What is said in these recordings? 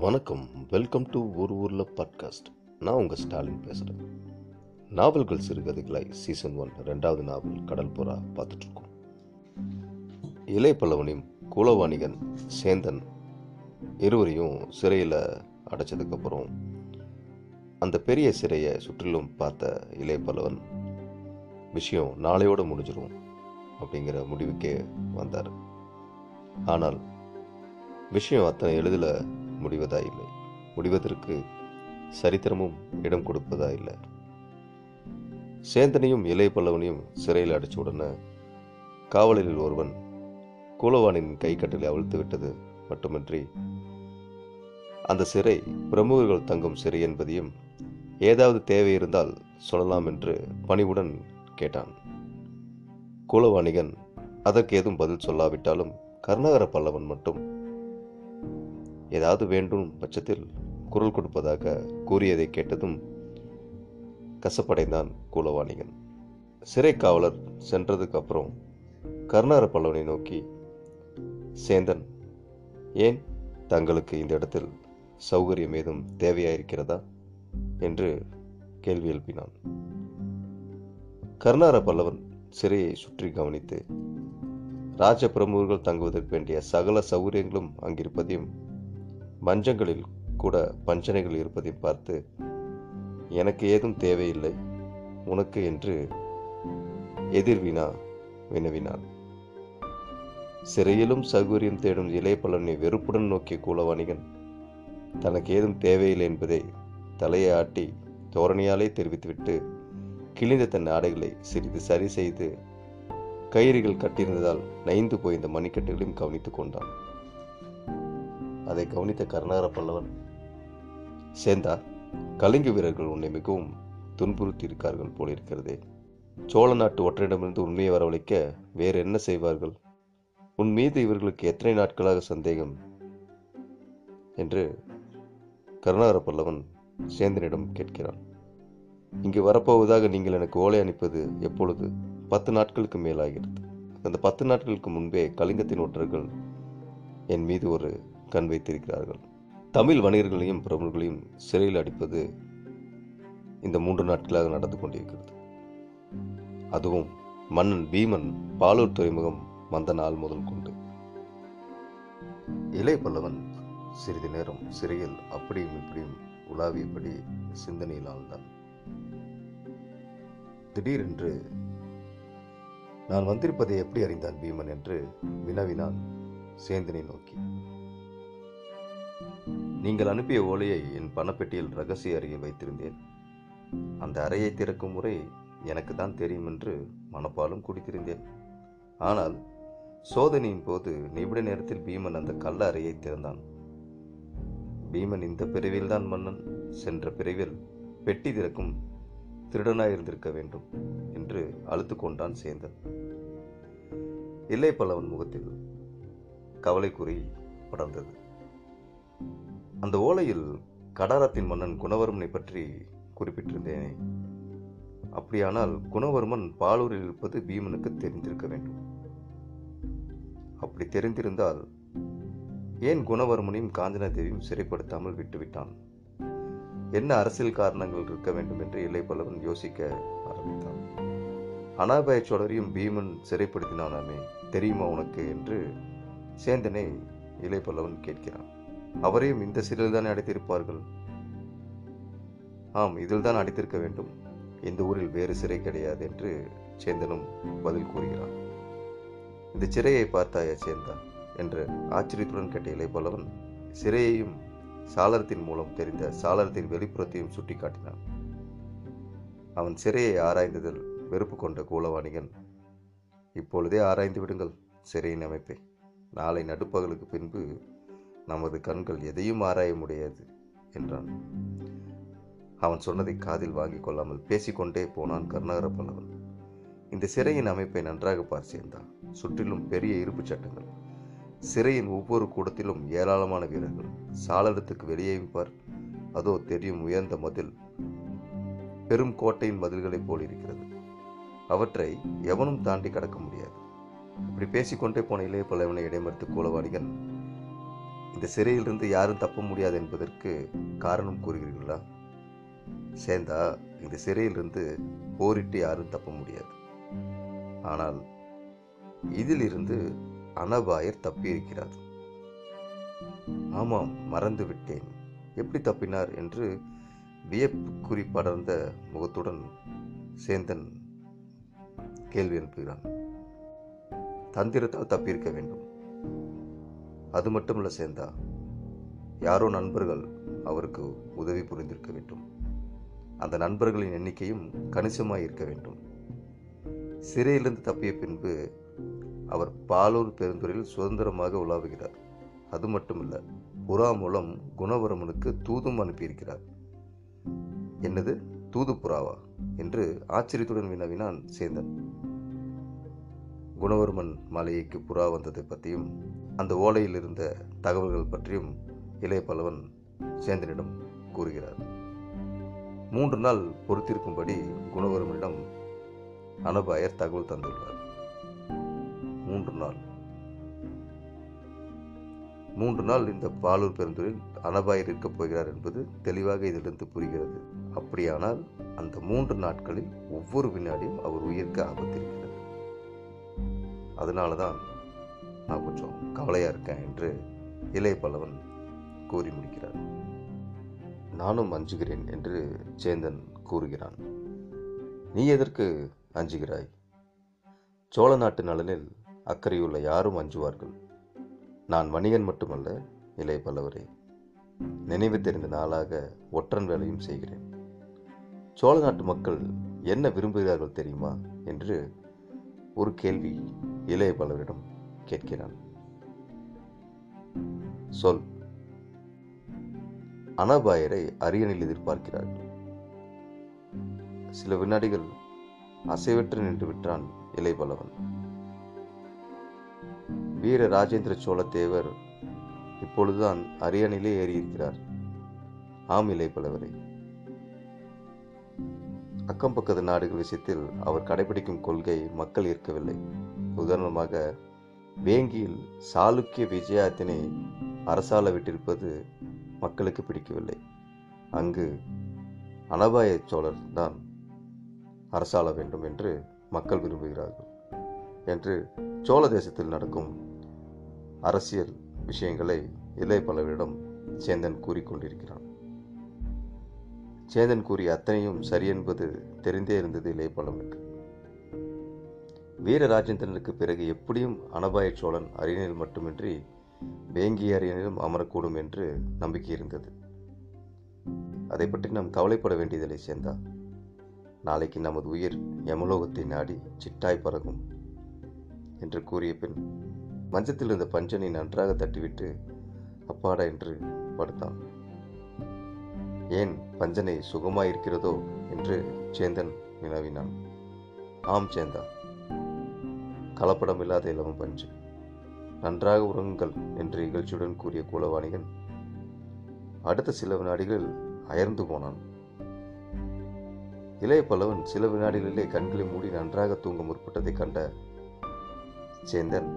வணக்கம். Welcome to ஒரு ஊரில் பாட்காஸ்ட் நான் உங்கள் ஸ்டாலின் பேசுகிறேன் நாவல்கள் சிறுகதைகளாய் சீசன் ஒன் ரெண்டாவது நாவல் கடல் புறா பார்த்துட்ருக்கோம். இளைய பல்லவனையும் குலவாணிகன் சேந்தன் இருவரையும் சிறையில் அடைச்சதுக்கப்புறம் அந்த பெரிய சிறையை சுற்றிலும் பார்த்த இளைய பல்லவன் விஷயம் நாளையோடு முடிஞ்சிடும் அப்படிங்கிற முடிவுக்கே வந்தார். ஆனால் விஷயம் அத்தனை எளிதில் முடிவதா இல்லை முடிவதற்கு சரித்திரமும் இடம் கொடுப்பதா இல்லை சேந்தனையும் இளைய பல்லவனையும் சிறையில் அடைச்ச உடனே காவலரில் ஒருவன் கூலவானின் கைக்கட்டலை அவிழ்த்து விட்டது மட்டுமின்றி அந்த சிறை பிரமுகர்கள் தங்கும் சிறை என்பதையும் ஏதாவது தேவை இருந்தால் சொல்லலாம் என்று பணிவுடன் கேட்டான். கூலவாணிகன் அதற்கு ஏதும் பதில் சொல்லாவிட்டாலும் கருணாகர பல்லவன் மட்டும் ஏதாவது வேண்டும் பட்சத்தில் குரல் கொடுப்பதாக கூறியதை கேட்டதும் கசப்படைந்தான் கூலவாணிகன். சிறை காவலர் சென்றதுக்கு அப்புறம் கருணார பல்லவனை நோக்கி சேந்தன் ஏன் தங்களுக்கு இந்த இடத்தில் சௌகரியம் ஏதும் தேவையாயிருக்கிறதா? என்று கேள்வி எழுப்பினான். கருணார பல்லவன் சிறையை சுற்றி கவனித்து ராஜ பிரமுகர்கள் தங்குவதற்கு வேண்டிய சகல சௌகரியங்களும் அங்கிருப்பதையும் மஞ்சங்களில் கூட பஞ்சனைகள் இருப்பதை பார்த்து எனக்கு ஏதும் தேவையில்லை. உனக்கு என்று எதிர்வினா வினவினான் சிறையிலும் சௌகரியம் தேடும் இளைய பலனை வெறுப்புடன் நோக்கிய கூலவாணிகன் தனக்கு ஏதும் தேவையில்லை என்பதை தலையை ஆட்டி தோரணையாலே தெரிவித்துவிட்டு கிழிந்த தன் ஆடைகளை சிறிது சரி செய்து கயிறுகள் கட்டியிருந்ததால் நைந்து போய் இந்த மணிக்கட்டுகளையும் கவனித்துக் கொண்டான். அதை கவனித்த கருணார பல்லவன் சேந்தா கலிங்க வீரர்கள் உன்னை மிகவும் துன்புறுத்தி இருக்கார்கள் போலிருக்கிறதே. சோழ நாட்டு ஒற்றையிடமிருந்து உண்மையை வரவழைக்க வேறு என்ன செய்வார்கள்? உன் மீது இவர்களுக்கு எத்தனை நாட்களாக சந்தேகம்? என்று கருணார பல்லவன் சேந்தனிடம் கேட்கிறான். இங்கு வரப்போவதாக நீங்கள் எனக்கு ஓலை அனுப்பது எப்பொழுது? பத்து நாட்களுக்கு மேலாகிறது. அந்த பத்து நாட்களுக்கு முன்பே கலிங்கத்தின் ஒற்றர்கள் என் மீது ஒரு கண் வைத்திருக்கிறார்கள். தமிழ் வணிகர்களையும் பிரமுகர்களையும் சிறையில் அடிப்பது இந்த மூன்று நாட்களாக நடந்து கொண்டிருக்கிறது. அதுவும் மன்னன் பீமன் பாலூர் துறைமுகம் வந்த நாள் முதல் கொண்டு. இளைய பல்லவன் சிறிது நேரம் சிறையில் அப்படியும் இப்படியும் உலாவியபடி சிந்தனையில் ஆழ்ந்தான். திடீரென்று நான் வந்திருப்பதை எப்படி அறிந்தான் பீமன் என்று வினவினான் சேந்தனை நோக்கி. நீங்கள் அனுப்பிய ஓலையை என் பணப்பெட்டியில் ரகசிய அறையில் வைத்திருந்தேன். அந்த அறையை திறக்கும் முறை எனக்கு தான் தெரியும் என்று மனப்பாலும் குடித்திருந்தேன். ஆனால் சோதனையின் போது நிமிட நேரத்தில் பீமன் அந்த கள்ள அறையை திறந்தான். பீமன் இந்த பிரிவில் தான் மன்னன். சென்ற பிரிவில் பெட்டி திறக்கும் திருடனாய் இருந்திருக்க வேண்டும் என்று அழுத்து கொண்டான் சேந்தன். இல்லை பல்லவன் முகத்தில் கவலை குறி படர்ந்தது. அந்த ஓலையில் கடாரத்தின் மன்னன் குணவர்மனை பற்றி குறிப்பிட்டிருந்தேனே. அப்படியானால் குணவர்மன் பாலூரில் இருப்பது பீமனுக்கு தெரிந்திருக்க வேண்டும். அப்படி தெரிந்திருந்தால் ஏன் குணவர்மனையும் காஞ்சனாதேவியும் சிறைப்படுத்தாமல் விட்டுவிட்டான்? என்ன அரசியல் காரணங்கள் இருக்க வேண்டும் என்று இலை பல்லவன் யோசிக்க ஆரம்பித்தான். அனாபய சோழரையும் பீமன் சிறைப்படுத்தினானாமே தெரியுமா உனக்கு என்று சேந்தனை இலை பல்லவன் கேட்கிறான். அவரையும் இந்த சிறையில் தானே அடைத்திருப்பார்கள்? ஆம் இதில் தான் அடைத்திருக்க வேண்டும். இந்த ஊரில் வேறு சிறை கிடையாது என்று சேந்தனும் பதில் கூறுகிறான். இந்த சிறையை பார்த்தாயா சேந்தா? என்று ஆச்சரியத்துடன் கேட்ட இலைபோலவன் சிறையையும் சாளரத்தின் மூலம் தெரிந்த சாளரத்தின் வெளிப்புறத்தையும் சுட்டிக்காட்டினான். அவன் சிறையை ஆராய்ந்ததில் வெறுப்பு கொண்ட கூலவாணிகன் இப்பொழுதே ஆராய்ந்து விடுங்கள் சிறையின் அமைப்பை. நாளை நடுப்பகலுக்கு பின்பு நமது கண்கள் எதையும் ஆராய முடியாது என்றான். அவன் சொன்னதை காதில் வாங்கிக் கொள்ளாமல் பேசிக்கொண்டே போனான் கருணாகர பல்லவன். இந்த சிறையின் அமைப்பை நன்றாக பார் சேர்ந்தான். சுற்றிலும் பெரிய இருப்புச் சட்டங்கள். சிறையின் ஒவ்வொரு கூடத்திலும் ஏராளமான வீரர்கள். சாளரத்துக்கு வெளியேயும் பார். அதோ தெரியும் உயர்ந்த மதில். பெரும் கோட்டையின் மதில்களைப் போல் இருக்கிறது. அவற்றை எவனும் தாண்டி கடக்க முடியாது. இப்படி பேசிக்கொண்டே போன இளைய பல்லவனை இடைமறுத்து கூலவாணிகன் இந்த சிறையிலிருந்து யாரும் தப்ப முடியாது என்பதற்கு காரணம் கூறுகிறீர்களா? சேந்தா இந்த சிறையிலிருந்து போரிட்டு யாரும் தப்ப முடியாது. ஆனால் இதிலிருந்து அனபாயர் தப்பியிருக்கிறார். ஆமாம் மறந்து விட்டேன் எப்படி தப்பினார் என்று வியப்புக்குறி படர்ந்த முகத்துடன் சேந்தன் கேள்வி எழுப்புகிறான். தந்திரத்தால் தப்பியிருக்க வேண்டும். அது மட்டுமல்ல சேந்தா. யாரோ நண்பர்கள் அவருக்கு உதவி புரிந்திருக்க வேண்டும். அந்த நண்பர்களின் எண்ணிக்கையும் கணிசமாக இருக்க வேண்டும். சிறையிலிருந்து தப்பிய பின்பு அவர் பாலூர் பெருந்துறையில் சுதந்திரமாக உலாவுகிறார். அது மட்டுமல்ல புறா மூலம் குணவர்மனுக்கு தூதும் அனுப்பியிருக்கிறார். என்னது? தூது புறாவா? என்று ஆச்சரியத்துடன் வினவினான் சேந்தன். குணவர்மன் மலையைக்கு புறா வந்ததை பற்றியும் அந்த ஓலையில் இருந்த தகவல்கள் பற்றியும் இளைய பல்லவன் சேந்தனிடம் கூறுகிறார். மூன்று நாள் பொறுத்திருக்கும்படி குணவர்மனிடம் அனபாயர் தகவல் தந்துள்ளார். மூன்று நாள். மூன்று நாள் இந்த பாலூர் பெருந்துறையில் அனபாயர் இருக்கப் போகிறார் என்பது தெளிவாக இதிலிருந்து புரிகிறது. அப்படியானால் அந்த மூன்று நாட்களில் ஒவ்வொரு வினாடியும் அவர் உயிருக்கு ஆபத்து இருக்கிறது அதனால தான் நான் கொஞ்சம் கவலையாக இருக்கேன் என்று இளைய பல்லவன் கூறி முடிக்கிறார். நானும் அஞ்சுகிறேன் என்று சேந்தன் கூறுகிறான். நீ எதற்கு அஞ்சுகிறாய்? சோழ நாட்டு நலனில் அக்கறையுள்ள யாரும் அஞ்சுவார்கள்? நான் வணிகன் மட்டுமல்ல இளைய பல்லவரே. நினைவு தெரிந்த நாளாக ஒற்றன் வேலையும் செய்கிறேன். சோழ நாட்டு மக்கள் என்ன விரும்புகிறார்கள் தெரியுமா? என்று ஒரு கேள்வி இளைய பலவரிடம் கேட்கிறான். சொல். அனபாயரை அரியணையில் எதிர்பார்க்கிறார் சில வினாடிகள் அசைவற்று நின்று விட்டான் இலைபலவன் வீர ராஜேந்திர சோழ தேவர் இப்பொழுதுதான் அரியணையிலே ஏறியிருக்கிறார். ஆம் இலைபலவரை அக்கம் பக்கத்து நாடுகள் விஷயத்தில் அவர் கடைபிடிக்கும் கொள்கை மக்கள் இருக்கவில்லை உதாரணமாக வேங்கியில் சாளுக்கிய விஜயாத்தினை அரசால விட்டிருப்பது மக்களுக்கு பிடிக்கவில்லை. அங்கு அனபாய சோழர் தான் அரசாள வேண்டும் என்று மக்கள் விரும்புகிறார்கள் என்று சோழ தேசத்தில் நடக்கும் அரசியல் விஷயங்களை இலை பலவரிடம் சேந்தன் கூறிக்கொண்டிருக்கிறான் சேந்தன் கூறிய அத்தனையும் சரியென்பது தெரிந்தே இருந்தது இலை பலவனுக்கு வீரராஜேந்திரனுக்கு பிறகு எப்படியும் அனபாய சோழன் அரியணையில் மட்டுமின்றி வேங்கி அரியணையிலும் அமரக்கூடும் என்று நம்பிக்கை இருந்தது. அதை பற்றி நாம் கவலைப்பட வேண்டியதில்லை சேர்ந்தா நாளைக்கு நமது உயிர் யமலோகத்தை நாடி சிட்டாய் பறகும் என்று கூறிய பின் மஞ்சத்தில் இருந்த பஞ்சனை நன்றாக தட்டிவிட்டு அப்பாடா என்று படுத்தான். ஏன் பஞ்சனை சுகமாயிருக்கிறதோ என்று சேந்தன் வினவினான். ஆம் சேந்தா. கலப்படம் இல்லாத இளவம் பஞ்சு. நன்றாக உறங்குங்கள் என்று இகழ்ச்சியுடன் கூறிய கூலவாணிகன் அடுத்த சில வினாடிகள் அயர்ந்து போனான். இளைய பல்லவன் சில வினாடிகளிலே கண்களை மூடி நன்றாக தூங்க முற்பட்டதை கண்ட சேந்தன்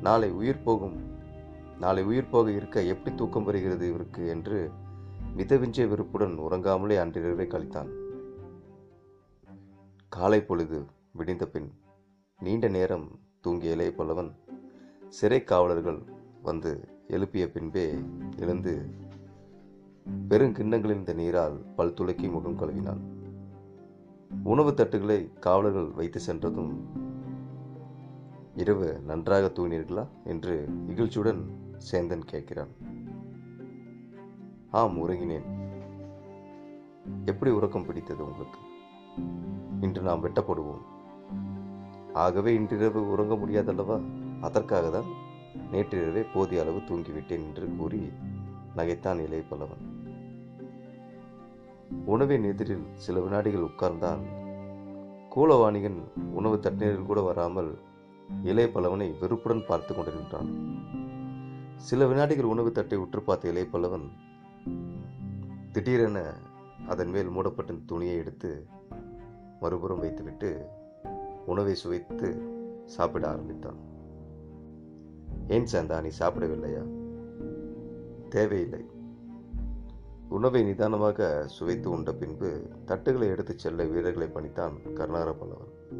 நாளை உயிர் போகும். நாளை உயிர் போக இருக்க எப்படி தூக்கம் வருகிறது இவருக்கு? என்று மிதவிஞ்ச வெறுப்புடன் உறங்காமலே அன்றிரவை கழித்தான். காலை பொழுது விடிந்த பின் நீண்ட நேரம் தூங்கிய இளைய பல்லவன் சிறை காவலர்கள் வந்து எழுப்பிய பின்பே எழுந்து பெருங்கிண்ணங்களில் இந்த நீரால் பல் துளக்கி முகம் கழுவினான். உணவு தட்டுகளை காவலர்கள் வைத்து சென்றதும் இரவு நன்றாக தூங்கினீர்களா? என்று இகழ்ச்சியுடன் சேந்தன் கேட்கிறான். ஆம் உறங்கினேன். எப்படி உறக்கம் பிடித்தது உங்களுக்கு? இன்று நாம் வெட்டப்படுவோம். ஆகவே இன்றிரவு உறங்க முடியாதல்லவா? அதற்காக தான் நேற்றிரவே போதிய அளவு தூங்கிவிட்டேன் என்று கூறி நகைத்தான் இளைய பல்லவன் உணவின் எதிரில் சில வினாடிகள் உட்கார்ந்தான். கூலவாணிகன் உணவு தட்டினரில் கூட வராமல் இளைய பல்லவனை வெறுப்புடன் பார்த்து கொண்டிருந்தான் சில வினாடிகள் உணவு தட்டை உற்று பார்த்த இளைய பல்லவன் திடீரென அதன் மேல் மூடப்பட்ட துணியை எடுத்து மறுபுறம் வைத்துவிட்டு உணவை சுவைத்து சாப்பிட ஆரம்பித்தான். ஏன் சேந்தா நீ சாப்பிடவில்லையா? தேவையில்லை. உணவை நிதானமாக சுவைத்து உண்ட பின்பு தட்டுகளை எடுத்துச் செல்ல வீரர்களை பணித்தான் கருணார பல்லவன்.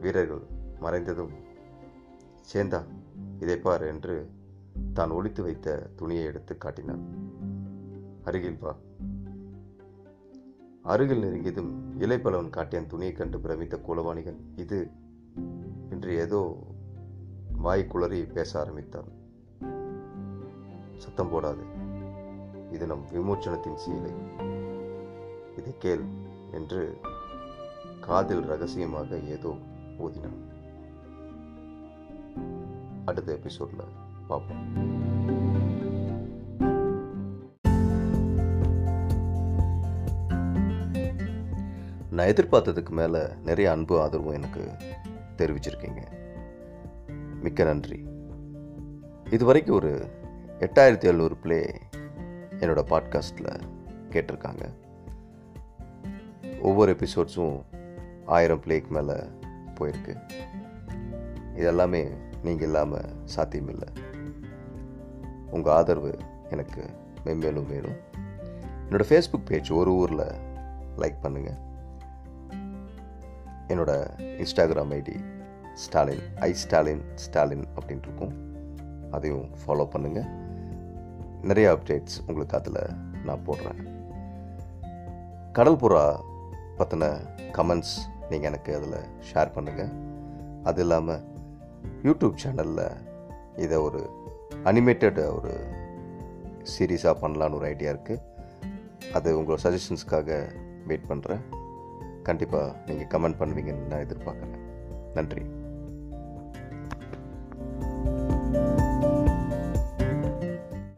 வீரர்கள் மறைந்ததும் சேந்தா இதை பார் என்று தான் ஒழித்து வைத்த துணியை எடுத்து காட்டினான். அருகில் வா அருகில் நெருங்கியதும் இலைப்பலவன் காட்டிய துணியை கண்டு பிரமித்த குலவாணிகன் இது என்று ஏதோ வாய் குளறி பேச ஆரம்பித்தான். சத்தம் போடாது இது நம் விமோச்சனத்தின் சீலை. இதை கேள் என்று காதில் ரகசியமாக ஏதோ ஊதினான். அடுத்த எபிசோட்ல பார்ப்போம். நான் எதிர்பார்த்ததுக்கு மேலே நிறைய அன்பு ஆதரவும் எனக்கு தெரிவிச்சிருக்கீங்க. மிக்க நன்றி. இது வரைக்கும் ஒரு எட்டாயிரத்தி எழுநூறு ப்ளே என்னோட பாட்காஸ்ட்டில் கேட்டிருக்காங்க. ஒவ்வொரு எபிசோட்ஸும் ஆயிரம் பிளேக்கு மேலே போயிருக்கு. இதெல்லாமே நீங்கள் இல்லாமல் சாத்தியமில்லை. உங்கள் ஆதரவு எனக்கு மென்மேலும் வேணும். என்னோடய ஃபேஸ்புக் பேஜ் ஒரு ஊரில் லைக் பண்ணுங்கள் என்னோட Instagram ID Stalin I Stalin Stalin அப்படின்ட்டு இருக்கும் அதையும் ஃபாலோ பண்ணுங்கள் நிறைய அப்டேட்ஸ் உங்களுக்கு அதில் நான் போடுறேன். கடல்புறா பற்றின கமெண்ட்ஸ் நீங்கள் எனக்கு அதில் ஷேர் பண்ணுங்கள் அது இல்லாமல் யூடியூப் சேனலில் இதை ஒரு அனிமேட்டட் ஒரு சீரீஸாக பண்ணலான்னு ஒரு ஐடியா இருக்குது அது உங்களோட சஜஷன்ஸ்க்காக வெயிட் பண்ணுறேன் கண்டிப்பாக நீங்கள் கமெண்ட் பண்ணுவீங்கன்னு நான் எதிர்பார்க்குறேன். நன்றி.